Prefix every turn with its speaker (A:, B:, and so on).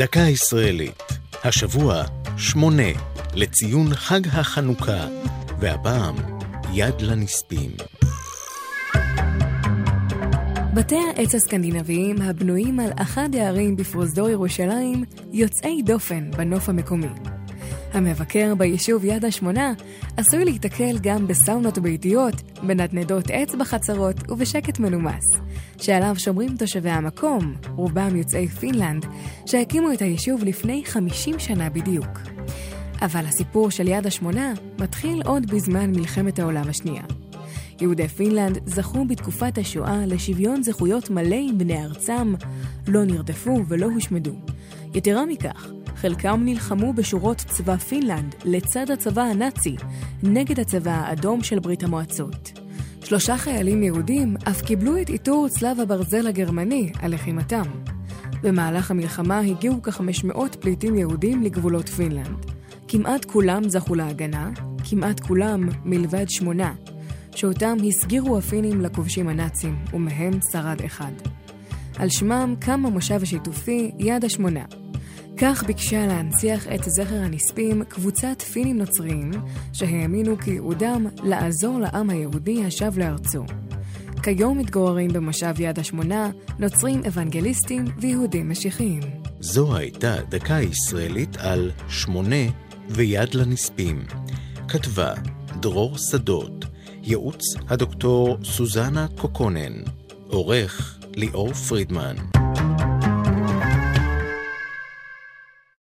A: דקה ישראלית. השבוע שמונה לציון חג החנוכה, והפעם יד לנספים.
B: בתי העץ הסקנדינביים הבנויים על אחד הערים בפרוזדור ירושלים יוצאי דופן בנוף המקומי. המבקר ביישוב יד השמונה עשוי להיתקל גם בסאונות ביתיות, בנדנדות עץ בחצרות ובשקט מנומס, שעליו שומרים תושבי המקום, רובם יוצאי פינלנד, שהקימו את היישוב לפני 50 שנה בדיוק. אבל הסיפור של יד השמונה מתחיל עוד בזמן מלחמת העולם השנייה. יהודי פינלנד זכו בתקופת השואה לשוויון זכויות מלא עם בני ארצם, לא נרדפו ולא הושמדו. יתרה מכך, חלקם נלחמו בשורות צבא פינלנד לצד הצבא הנאצי, נגד הצבא האדום של ברית המועצות. שלושה חיילים יהודים אף קיבלו את עיטור צלב הברזל הגרמני על לחימתם. במהלך המלחמה הגיעו כ-500 פליטים יהודים לגבולות פינלנד. כמעט כולם זכו להגנה, כמעט כולם מלבד שמונה, שאותם הסגירו הפינים לכובשים הנאצים, ומהם שרד אחד. על שמם קם המושב השיתופי יד השמונה. כך ביקשה להנציח את זכר הנספים קבוצת פינים נוצריים שהאמינו כי ייעודם לעזור לעם היהודי השב לארצו. כיום מתגוררים במושב יד השמונה נוצרים אוונגליסטים ויהודים משיחיים.
A: זו הייתה דקה ישראלית על שמונה ויד לנספים. כתבה דרור שדות, ייעוץ הדוקטור סוזנה קוקונן, עורך ליאור פרידמן.